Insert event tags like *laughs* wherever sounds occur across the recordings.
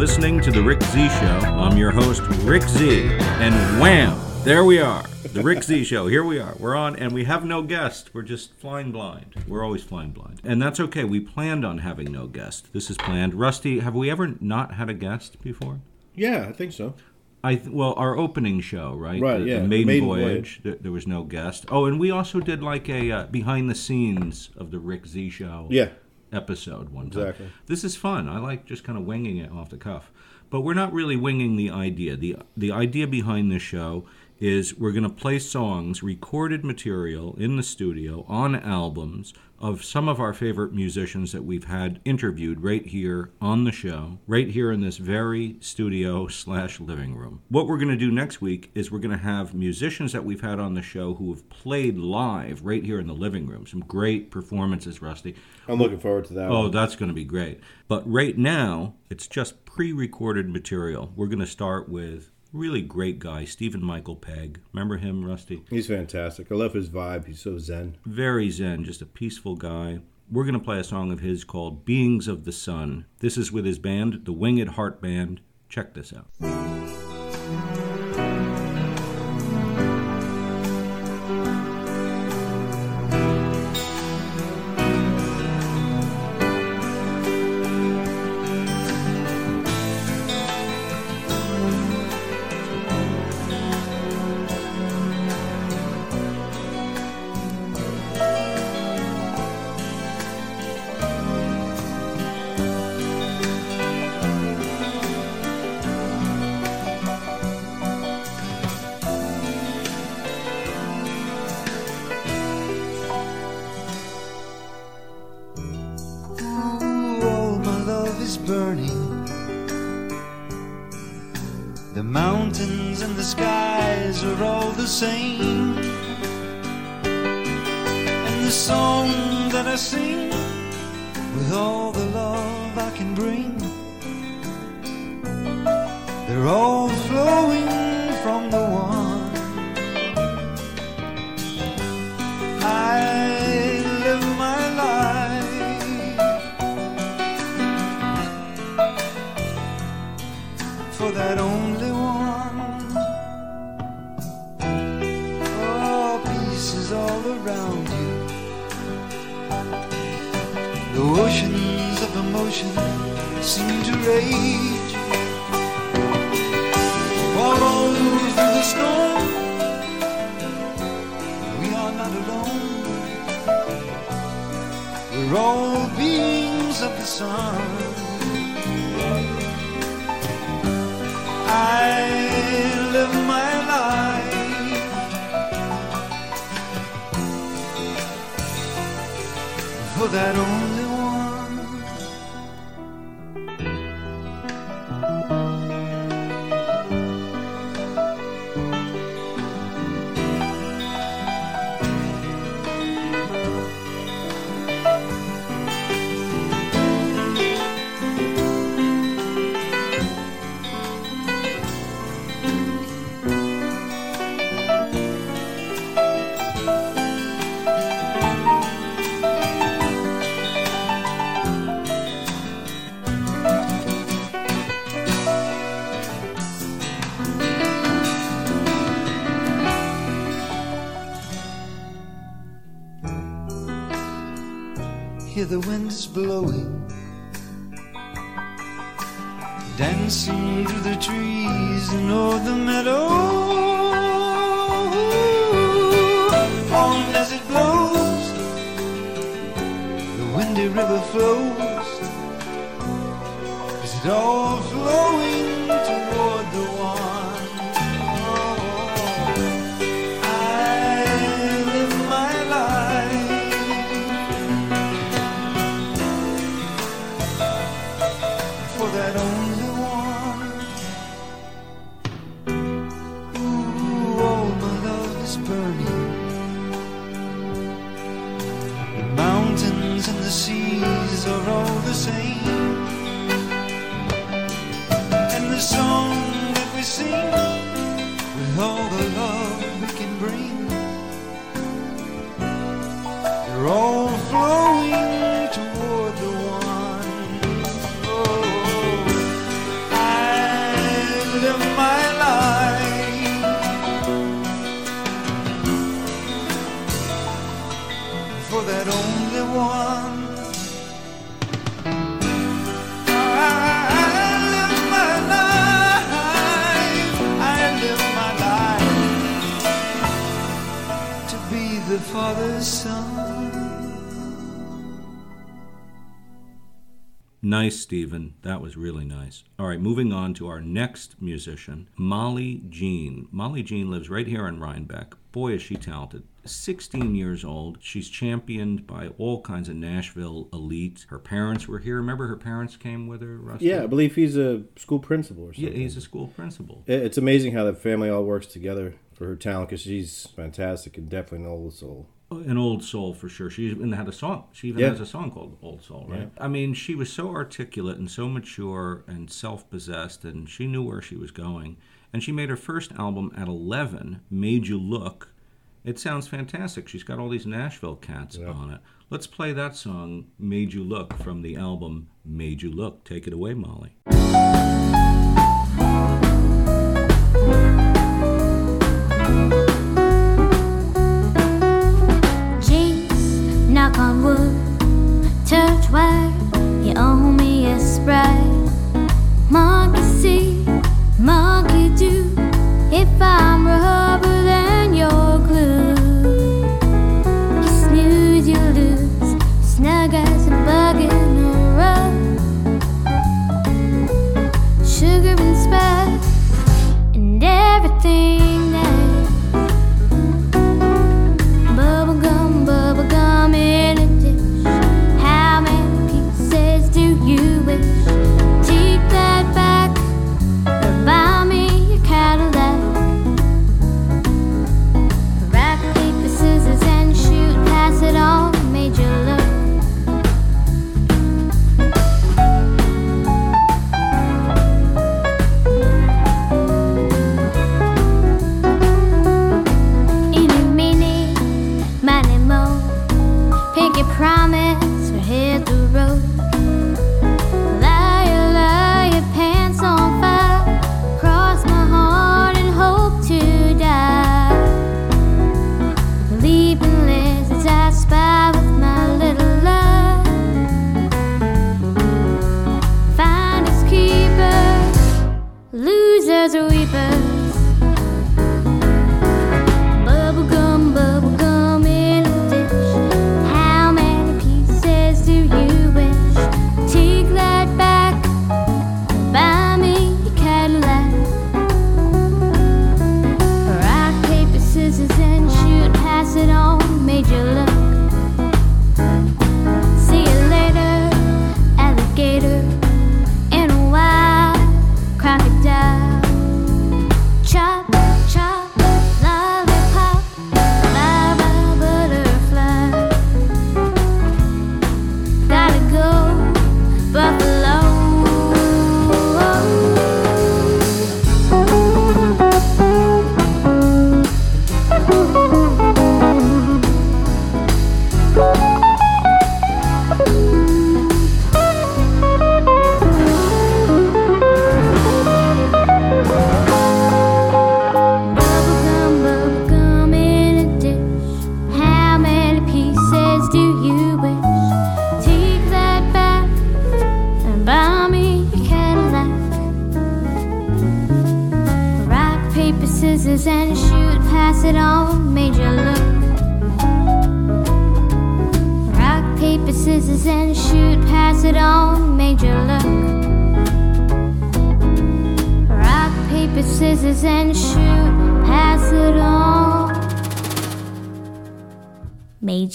Listening to The Rick Z Show. I'm your host, Rick Z. And wham! There we are. The Rick Z Show. Here we are. We're on, and we have no guest. We're just flying blind. We're always flying blind. And that's okay. We planned on having no guest. This is planned. Rusty, have we ever not had a guest before? Yeah, I think so. I th- well, our opening show, right? Right, The, yeah, The Maiden, Maiden Voyage. Voyage. There, there was no guest. Oh, and we also did like a uh, behind the scenes of the Rick Z Show. Yeah. Episode one time. Exactly. This is fun. I like just kind of winging it off the cuff. But we're not really winging the idea. The the idea behind this show is we're going to play songs, recorded material in the studio on albums of some of our favorite musicians that we've had interviewed right here on the show, right here in this very studio slash living room. What we're going to do next week is we're going to have musicians that we've had on the show who have played live right here in the living room. Some great performances, Rusty. I'm looking forward to that. Oh, one. that's going to be great. But right now, it's just pre recorded material. We're going to start with really great guy, Stephen Michael Pegg. Remember him, Rusty? He's fantastic. I love his vibe. He's so zen. Very zen, just a peaceful guy. We're going to play a song of his called Beings of the Sun. This is with his band, the Winged Heart Band. Check this out. For that only one. Oh, peace is all around you. The oceans of emotion seem to rage. Follow through the storm. We are not alone. We're all beings of the sun. That only Hear the winds blowing, dancing through the trees and o'er the meadow. On as it blows, the windy river flows. Is it all flowing father's son. Nice, Stephen. That was really nice. All right, moving on to our next musician, Molly Jean. Molly Jean lives right here in Rhinebeck. Boy, is she talented. 16 years old. She's championed by all kinds of Nashville elite. Her parents were here. Remember her parents came with her, Rusty? Yeah, I believe he's a school principal or Yeah, something. he's a school principal. It's amazing how the family all works together for her talent because she's fantastic and definitely an old soul. An old soul for sure. She even had a song. She even Yeah. has a song called "Old Soul," right? I mean, she was so articulate and so mature and self-possessed, and she knew where she was going. And she made her first album at 11, "Made You Look." It sounds fantastic. She's got all these Nashville cats on it. Let's play that song, "Made You Look," from the album "Made You Look." Take it away, Molly. Sprite. Monkey see, monkey do. If I'm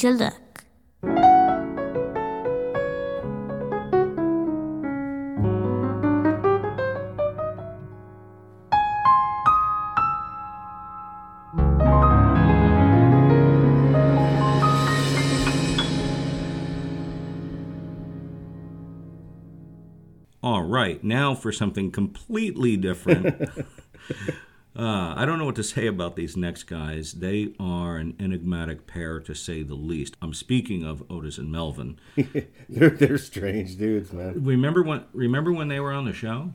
Made you look. All right, now for something completely different. *laughs* uh, I don't know what to *laughs* say about these next guys. They are an enigmatic pair, to say the least. I'm speaking of Otis and Melvin. *laughs* They're they're strange dudes, man. Remember when? Remember when they were on the show?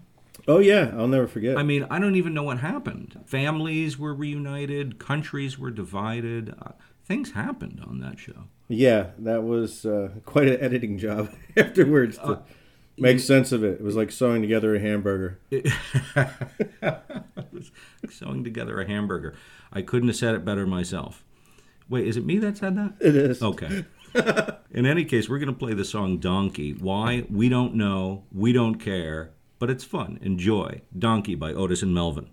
Oh yeah, I'll never forget. I mean, I don't even know what happened. Families were reunited, countries were divided. Uh, things happened on that show. yeah, that was uh, quite an editing job *laughs* afterwards to Make sense of it. It was like sewing together a hamburger. *laughs* sewing together a hamburger. I couldn't have said it better myself. Wait, is it me that said that? It is. Okay. In any case, we're going to play the song Donkey. Why? We don't know. We don't care. But it's fun. Enjoy. Donkey by Otis and Melvin.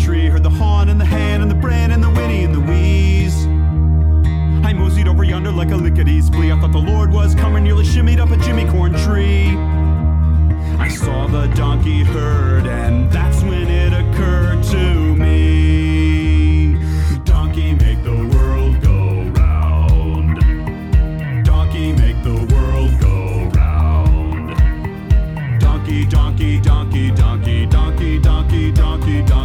tree, heard the hon and the han and the bran and the whinny and the wheeze. I moseyed over yonder like a lickety splee. I thought the Lord was coming, nearly shimmied up a Jimmy Corn tree. I saw the donkey herd, and that's when it occurred to me. Donkey make the world go round. Donkey make the world go round. Donkey, donkey, donkey, donkey, donkey, donkey, donkey.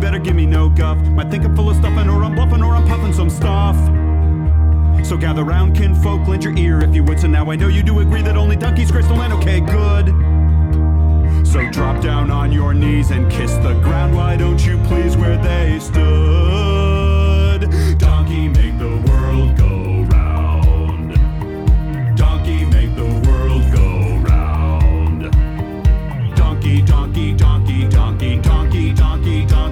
Better give me no guff. Might think I'm full of stuffing, or I'm bluffing, or I'm puffing some stuff. So gather round, kinfolk, lend your ear if you would. So now I know you do agree that only donkeys crystal land. Okay, good. So drop down on your knees and kiss the ground. Why don't you please where they stood? Donkey make the world go round. Donkey make the world go round. Donkey, donkey, donkey, donkey, donkey, donkey, donkey, donkey,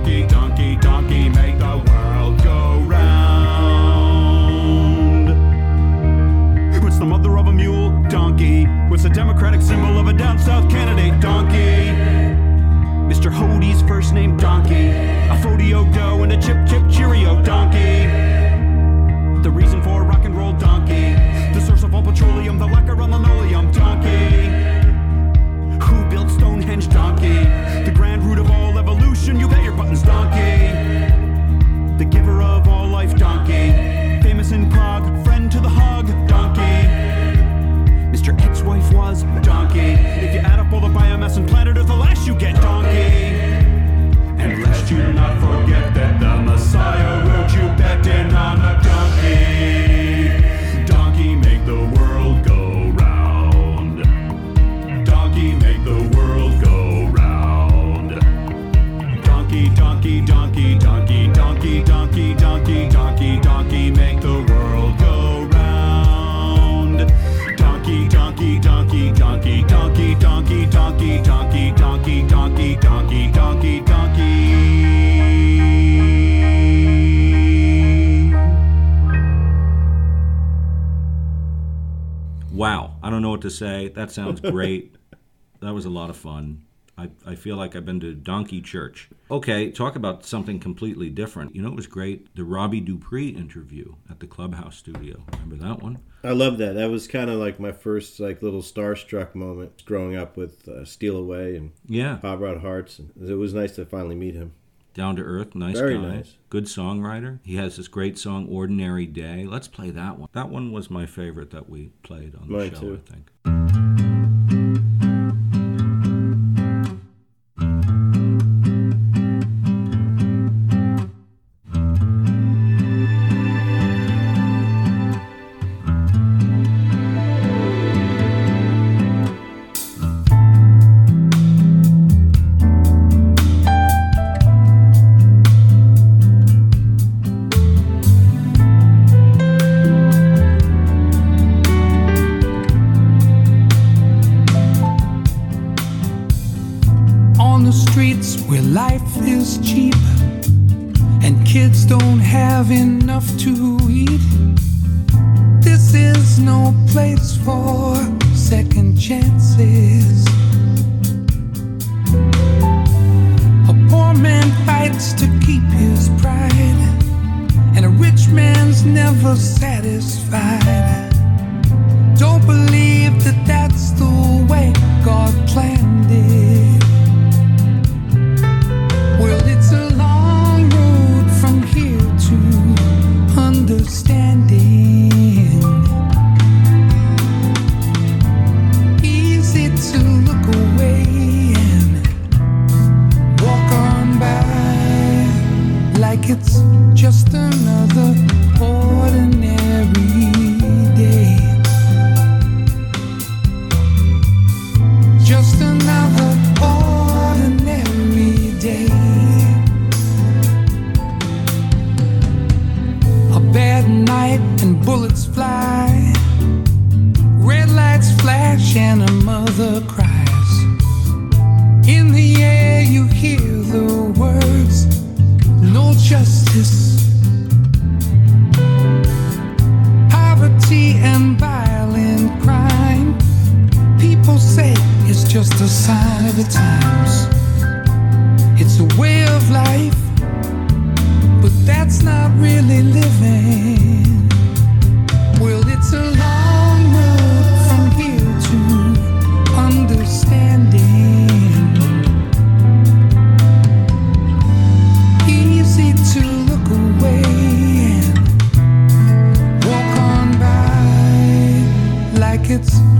down south candidate? Donkey. Mr. Hodie's first name Donkey. A Fodio dough and a chip chip Cheerio Donkey. The reason for rock and roll Donkey. The source of all petroleum, the lacquer on linoleum Donkey. Who built Stonehenge Donkey? The grand root of all evolution, you bet your buttons Donkey. The giver of all life Donkey. Famous in Donkey. If you add up all the biomass and planet Earth, the last you get Donkey. And lest you not forget that the Messiah wrote you betting on a. Donkey don't know what to say. That sounds *laughs* great. that was a lot of fun. I, I feel like I've been to Donkey Church. Okay, talk about something completely different. You know, it was great. The Robbie Dupree interview at the Clubhouse studio. Remember that one? I love that. That was kind of like my first like little starstruck moment growing up with uh, Steal Away and Yeah. Hot Rod Hearts. And it was nice to finally meet him. Down to earth, nice Very guy. nice. Good songwriter. He has this great song, Ordinary Day. Let's play that one. That one was my favorite that we played on the Mine show, too. I think. By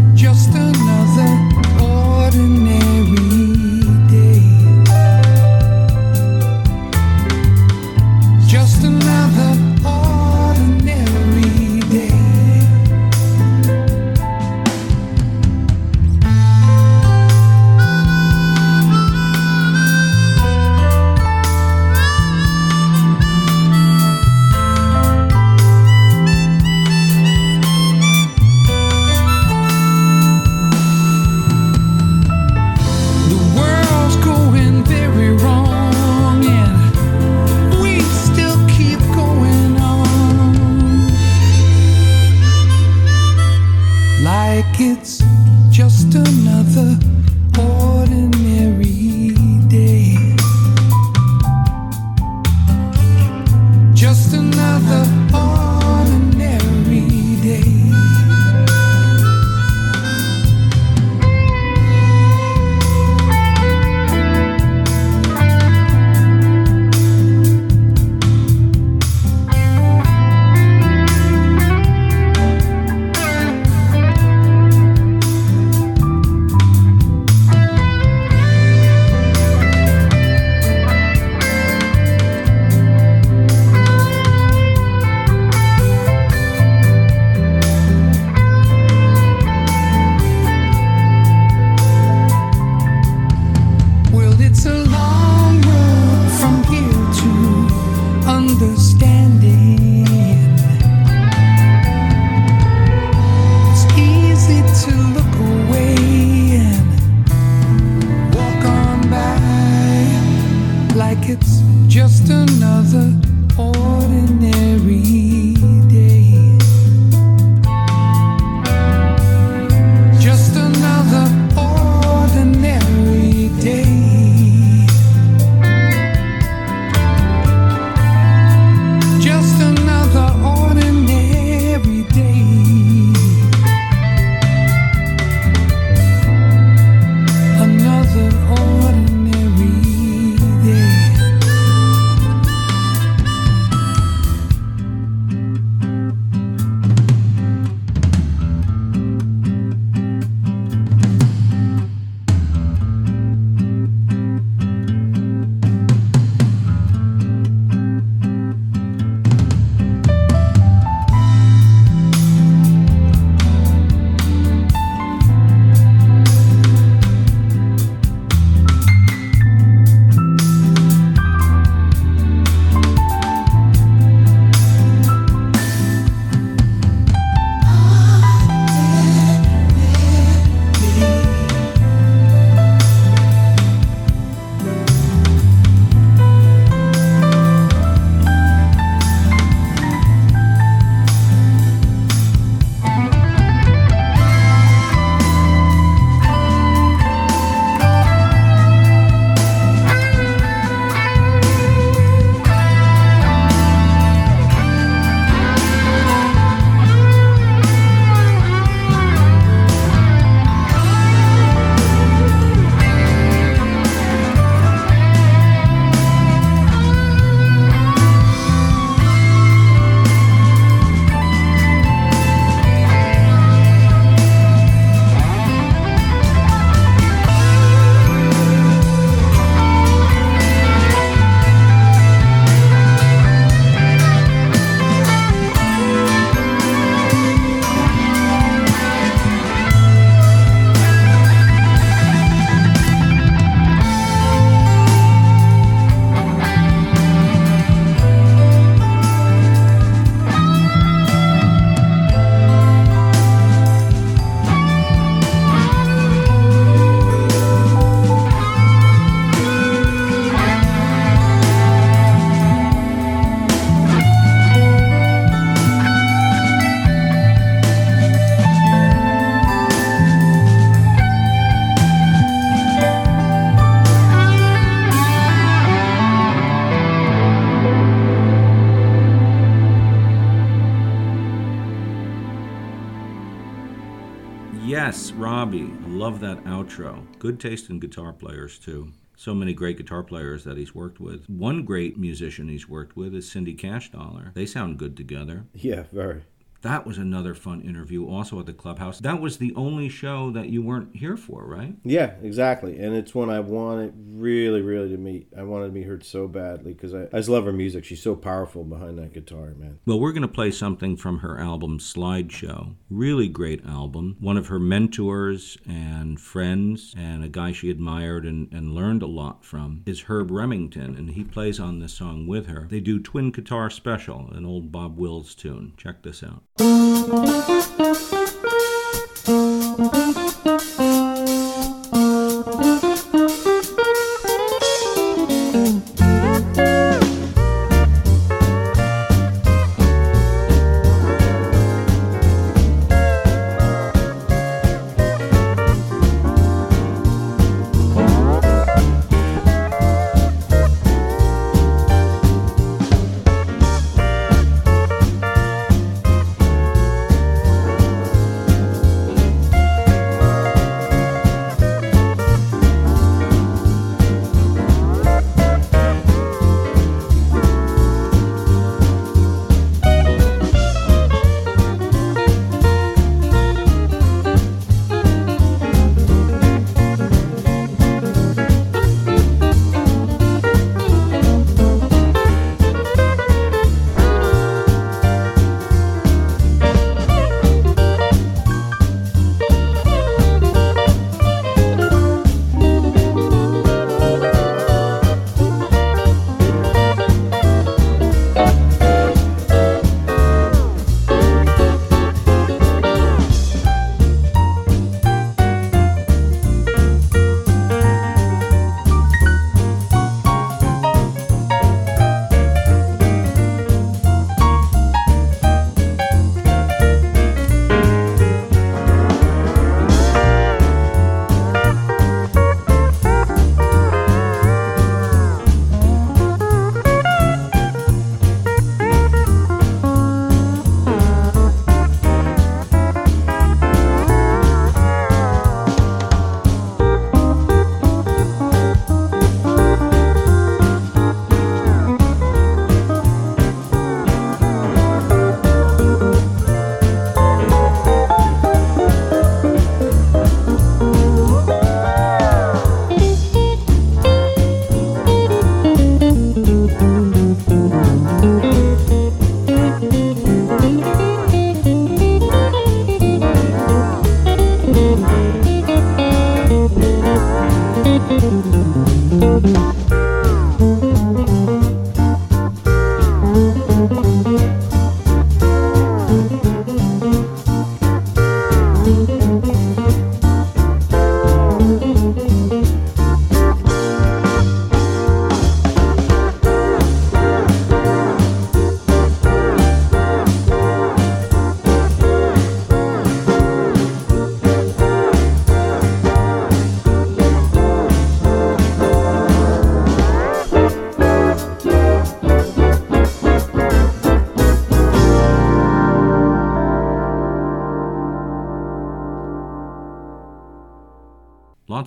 Good taste in guitar players, too. So many great guitar players that he's worked with. One great musician he's worked with is Cindy Cashdollar. They sound good together. Yeah, very. That was another fun interview, also at the clubhouse. That was the only show that you weren't here for, right? Yeah, exactly. And it's one I wanted really, really to meet. I wanted to meet her so badly because I, I just love her music. She's so powerful behind that guitar, man. Well, we're going to play something from her album Slideshow. Really great album. One of her mentors and friends, and a guy she admired and, and learned a lot from, is Herb Remington, and he plays on this song with her. They do Twin Guitar Special, an old Bob Wills tune. Check this out. thank you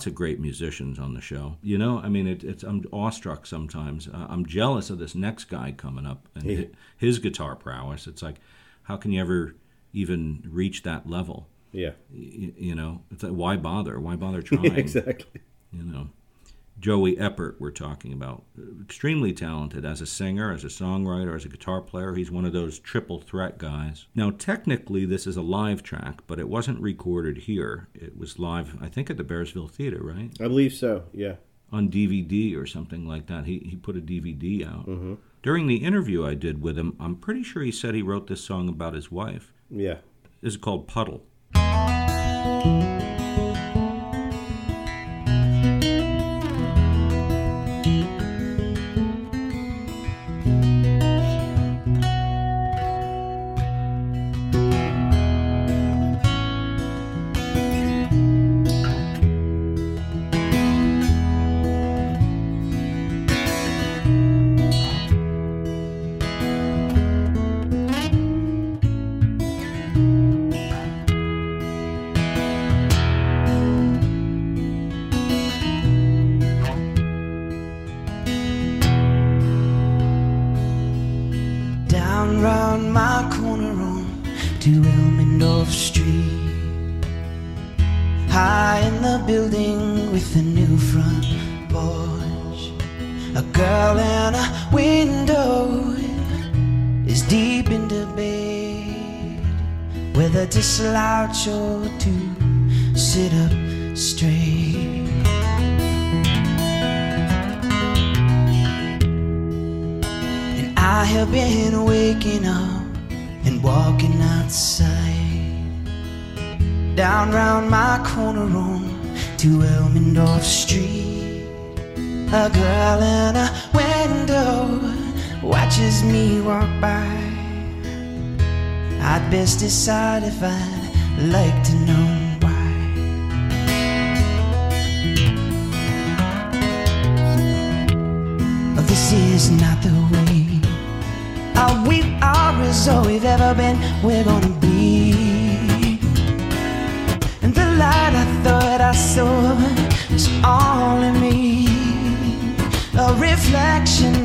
lots of great musicians on the show. You know, I mean, it, it's I'm awestruck sometimes. Uh, I'm jealous of this next guy coming up and Yeah. hi- his guitar prowess. It's like, how can you ever even reach that level? Yeah. Y- you know, it's like, why bother? Why bother *laughs* trying? exactly. you know joey Eppard we're talking about. Extremely talented as a singer as a songwriter as a guitar player. He's one of those triple threat guys. Now technically this is a live track but it wasn't recorded here. It was live i think at the bearsville theater right? I believe so. Yeah. on dvd or something like that. He, he put a dvd out. Mm-hmm. During the interview i did with him i'm pretty sure he said he wrote this song about his wife. Yeah. this is called puddle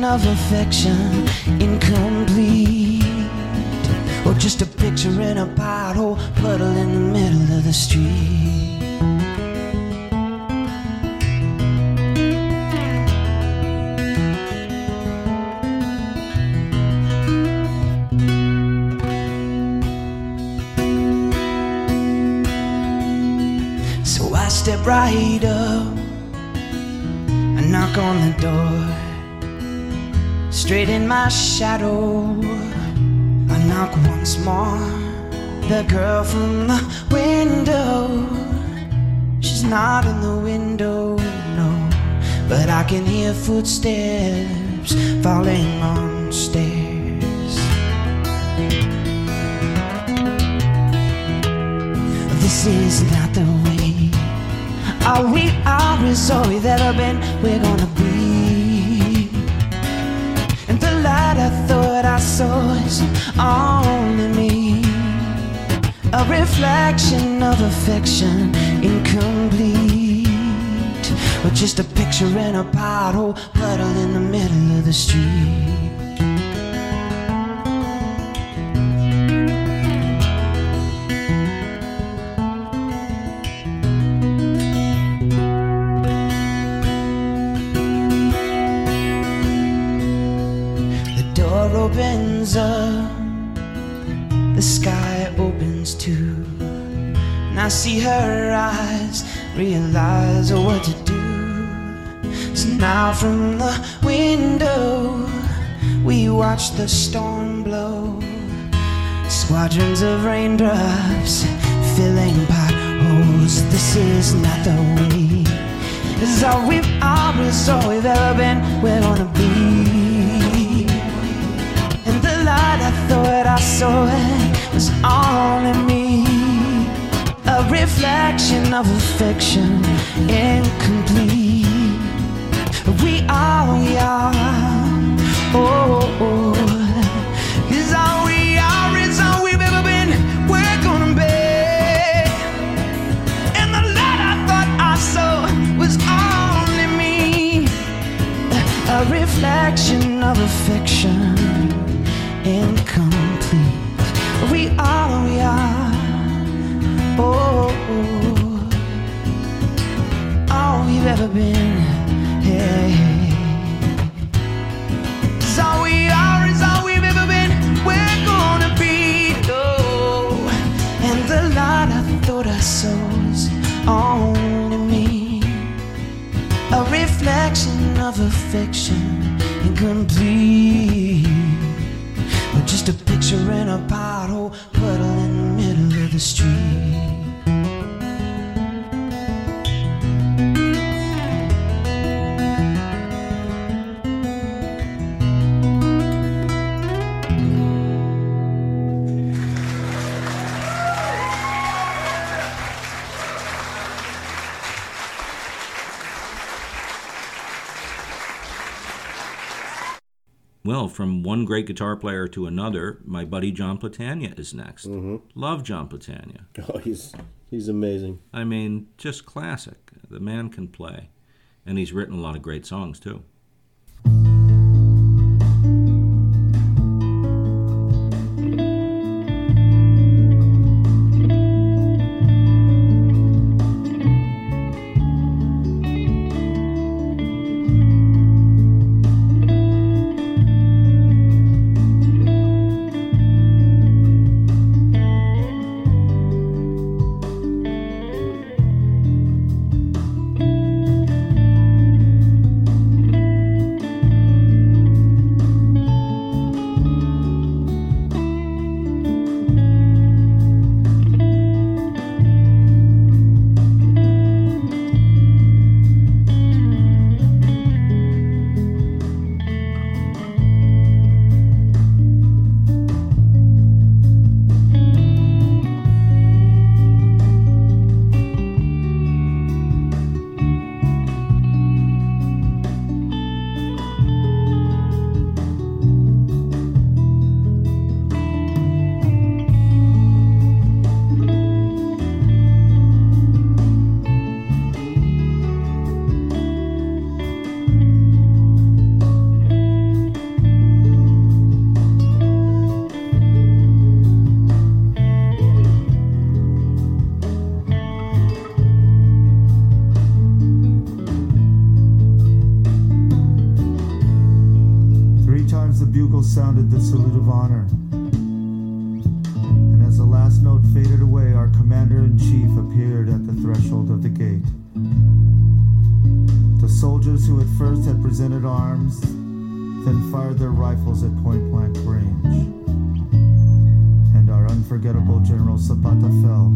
of affection, incomplete. Or just a picture in a pothole, puddle in the middle of the street. So I step right up and knock on the door. Straight in my shadow, I knock once more. The girl from the window, she's not in the window, no. But I can hear footsteps falling on stairs. This is not the way. Are we are as all we've ever been? We're gonna be. I thought I saw is only me. A reflection of affection, incomplete. Or just a picture in a pothole, puddle in the middle of the street. I see her eyes, realize what to do. So now from the window, we watch the storm blow. Squadrons of raindrops filling potholes. This is not the way. It's all we've always, all we've ever been. We're gonna be. And the light I thought I saw it was all in me. Reflection of affection, incomplete. We are, we are. Oh, oh, oh. Is all we are, is all we've ever been. We're gonna be. And the light I thought I saw was only me. A reflection of affection, from one great guitar player to another, my buddy John Platania is next. Mm-hmm. Love John Platania. *laughs* Oh, he's he's amazing. I mean, just classic. The man can play. And he's written a lot of great songs, too. Presented arms then fired their rifles at point blank range. And our unforgettable General Zapata fell,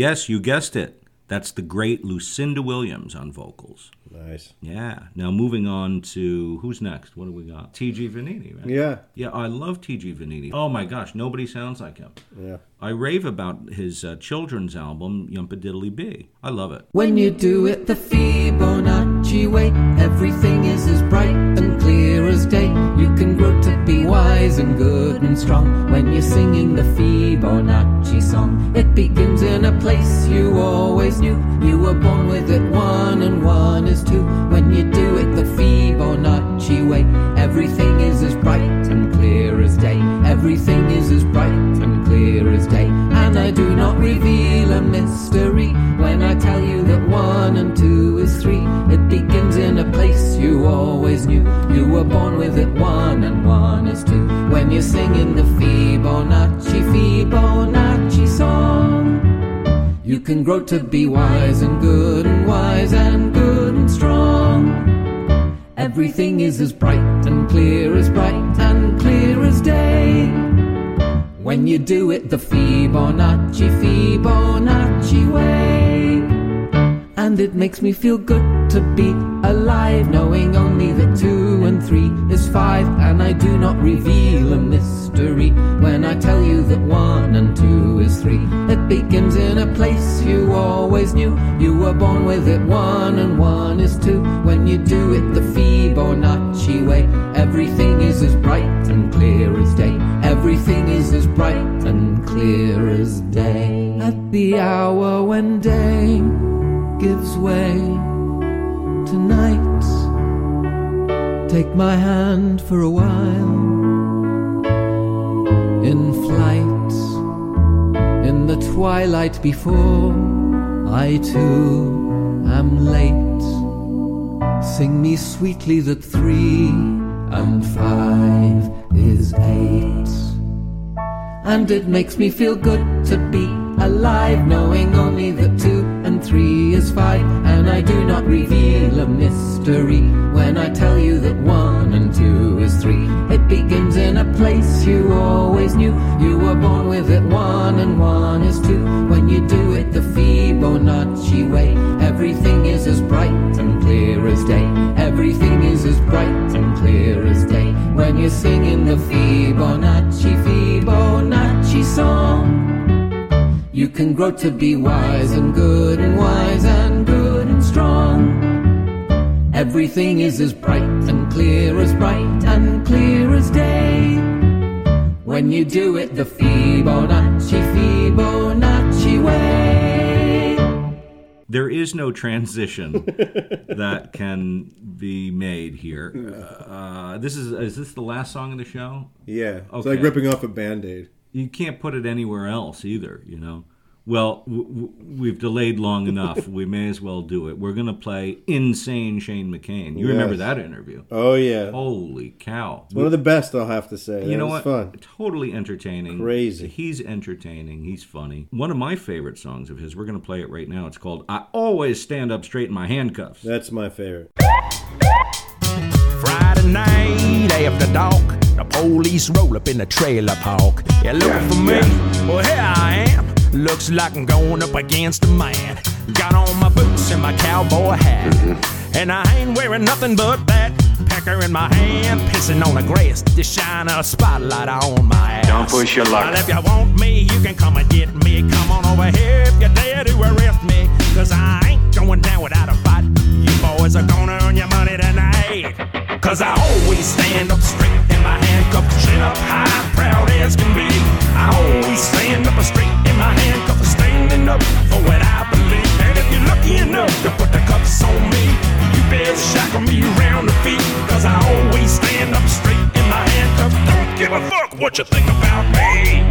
Yes, you guessed it. That's the great Lucinda Williams on vocals. Nice. Yeah. Now moving on to who's next? What do we got? T.G. Vanini, right? Yeah. Yeah, I love T.G. Vanini. Oh my gosh, nobody sounds like him. Yeah. I rave about his uh, children's album, Yumpa Diddly Bee. I love it. When you do it the Fibonacci way, everything is as bright as day. You can grow to be wise and good and strong when you're singing the Fibonacci song. It begins in a place you always knew. You were born with it, one and one is two. When you do it the Fibonacci way, everything is as bright and clear as day. Everything is as bright and clear as day. And I do not reveal a mystery when I tell you that one and two is three. It begins in a place you always knew. You were born with it, one and one is two. When you're singing the Fibonacci, Fibonacci song. You can grow to be wise and good and wise and good and strong. Everything is as bright and clear as bright and clear as day. When you do it the Fibonacci, Fibonacci way. And it makes me feel good to be alive, knowing only that two and three is five. And I do not reveal a mystery when I tell you that one and two is three. It begins in a place you always knew. You were born with it, one and one is two. When you do it the Fibonacci way, everything is as bright and clear as day. Everything is as bright and clear as day. At the hour when day gives way tonight. take my hand for a while in flight in the twilight before I too am late. Sing me sweetly that three and five is eight. And it makes me feel good to be alive, knowing only that I do not reveal a mystery when I tell you that one and two is three. It begins in a place you always knew. You were born with it, one and one is two. When you do it the Fibonacci way, everything is as bright and clear as day. Everything is as bright and clear as day. When you're singing the Fibonacci, Fibonacci song. You can grow to be wise and good and wise and. Everything is as bright and clear as bright and clear as day. When you do it the Fibonacci, Fibonacci way. There is no transition *laughs* that can be made here. Uh, this is is this the last song of the show? Yeah, it's Okay. like ripping off a band aid. You can't put it anywhere else either. You know. Well, w- w- we've delayed long enough. we may as well do it. We're gonna play "Insane Shane McCain." You remember that interview? Oh yeah, Holy cow! one of the best. I'll have to say. you That know what? Fun. Totally entertaining. Crazy. He's entertaining. He's funny. One of my favorite songs of his. We're going to play it right now. It's called "I Always Stand Up Straight in My Handcuffs." That's my favorite. Friday night after dark, the police roll up in the trailer park. You looking for me? Well, here I am. Looks like I'm going up against a man. Got on my boots and my cowboy hat. And I ain't wearing nothing but that. Pecker in my hand, pissing on the grass to shine a spotlight on my ass. Don't push your luck. Well, if you want me, you can come and get me. Come on over here if you're there to arrest me. Cause I ain't going down without a fight. You boys are gonna earn your money tonight. Cause I always stand up straight in my handcuffs, chin up high, proud as can be. I always stand up straight my handcuffs, standing up for what I believe. And if you're lucky enough to put the cuffs on me, you better shackle me around the feet. Cause I always stand up straight in my handcuffs. Don't give a fuck what you think about me.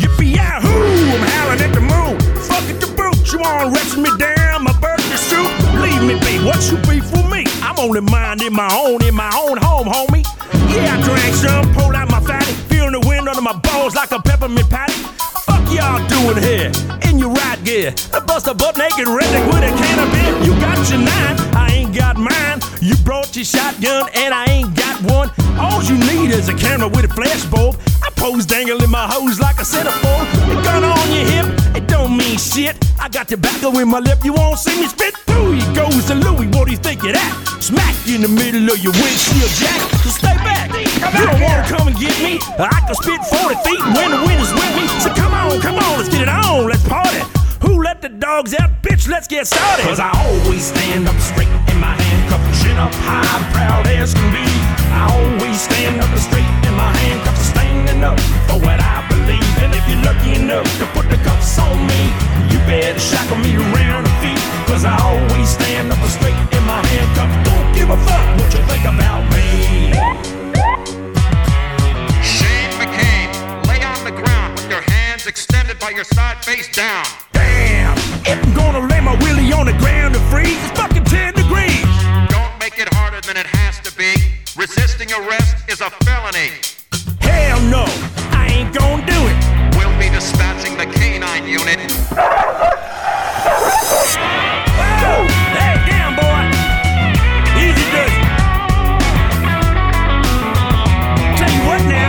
Yippee yahoo! I'm howling at the moon. Fuck it the boot. You wanna arrest me down my birthday suit? Leave me be. What you be for me? I'm only minding my own in my own home, homie. Yeah, I drank some, pulled out my fatty, feeling the wind under my balls like a peppermint patty. Y'all doing here in your right gear? I bust a butt naked redneck with a can of beer. You got your nine, I ain't got mine. You brought your shotgun and I ain't got one. All you need is a camera with a flash bulb. I pose dangling my hose like a centerfold. Mean shit. I got tobacco in my lip, you won't see me spit through. You goes to Louis, what do you think of that? Smack you in the middle of your windshield jack. So stay back. You don't wanna come and get me. I can spit 40 feet when the wind is with me. So come on, come on, let's get it on, let's party. Who let the dogs out, bitch? Let's get started. Cause I always stand up straight in my handcuffs, chin up high, proud as can be. I always stand up straight in my handcuffs, standing up for what I believe. And if you're lucky enough to put the cuffs on me, you better shackle me around the feet. Cause I always stand up straight in my handcuffs. Don't give a fuck what you think about me. Shane McCain, lay on the ground with your hands extended by your side face down. Damn, if I'm gonna lay my willy on the ground and freeze, it's fucking 10 degrees. Don't make it harder than it has to be. Resisting arrest is a felony. Hell no, I ain't gonna do it. We'll be dispatching the canine unit. Hey, down, boy. Easy does. Tell you what now.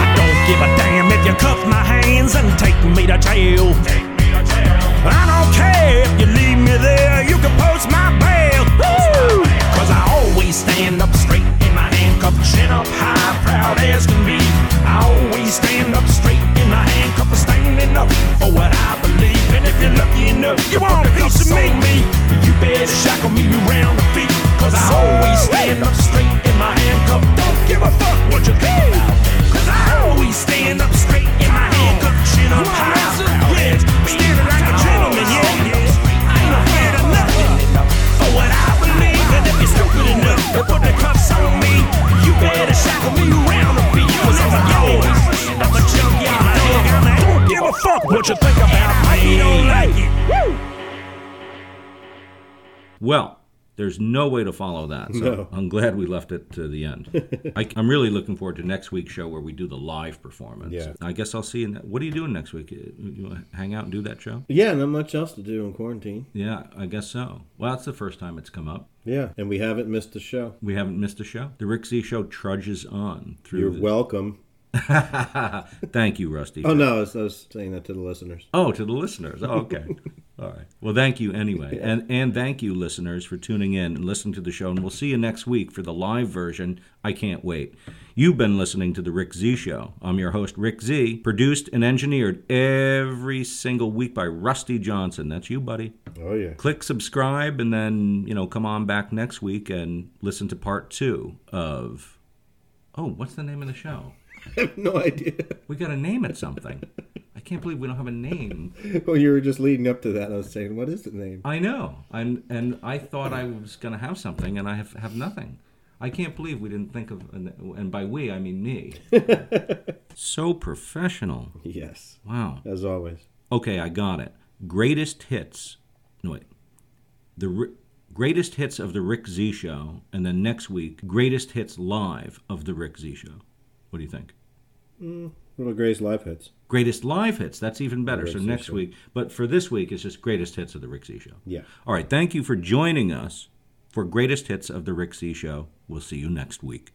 I don't give a damn if you cuff my hands and take me to jail. Take me to jail. I don't care if you leave me there, you can post my bail. There's no way to follow that. So No. I'm glad we left it to the end. *laughs* I, I'm really looking forward to next week's show where we do the live performance. Yeah. I guess I'll see you. ne- What are you doing next week? You, hang out and do that show? Yeah, not much else to do in quarantine. Yeah, I guess so. Well, that's the first time it's come up. Yeah, and we haven't missed a show. We haven't missed a show. The Rick Z Show trudges on through. You're the- welcome. *laughs* Thank you, Rusty. Oh no, I was, I was saying that to the listeners. Oh, to the listeners. Oh, okay. *laughs* All right. Well, thank you anyway. *laughs* And and thank you listeners for tuning in and listening to the show and we'll see you next week for the live version. I can't wait. You've been listening to the Rick Z show. I'm your host Rick Z, produced and engineered every single week by Rusty Johnson. That's you, buddy. Oh yeah. Click subscribe and then, you know, come on back next week and listen to part 2 of Oh, what's the name of the show? *laughs* I have no idea. We got to name it something. *laughs* I can't believe we don't have a name. *laughs* well, you were just leading up to that. I was saying, what is the name? I know, and and I thought I was going to have something, and I have have nothing. I can't believe we didn't think of, and by we I mean me. *laughs* so professional. Yes, Wow. as always. Okay, I got it. Greatest hits. No wait. The Ri- greatest hits of the Rick Z Show, and then next week, greatest hits live of the Rick Z Show. What do you think? Mm, Little Gray's live hits. Greatest live hits. That's even better. So next Show. week, but for this week, it's just greatest hits of the Rick Z Show. Yeah. All right. Thank you for joining us for greatest hits of the Rick Z Show. We'll see you next week.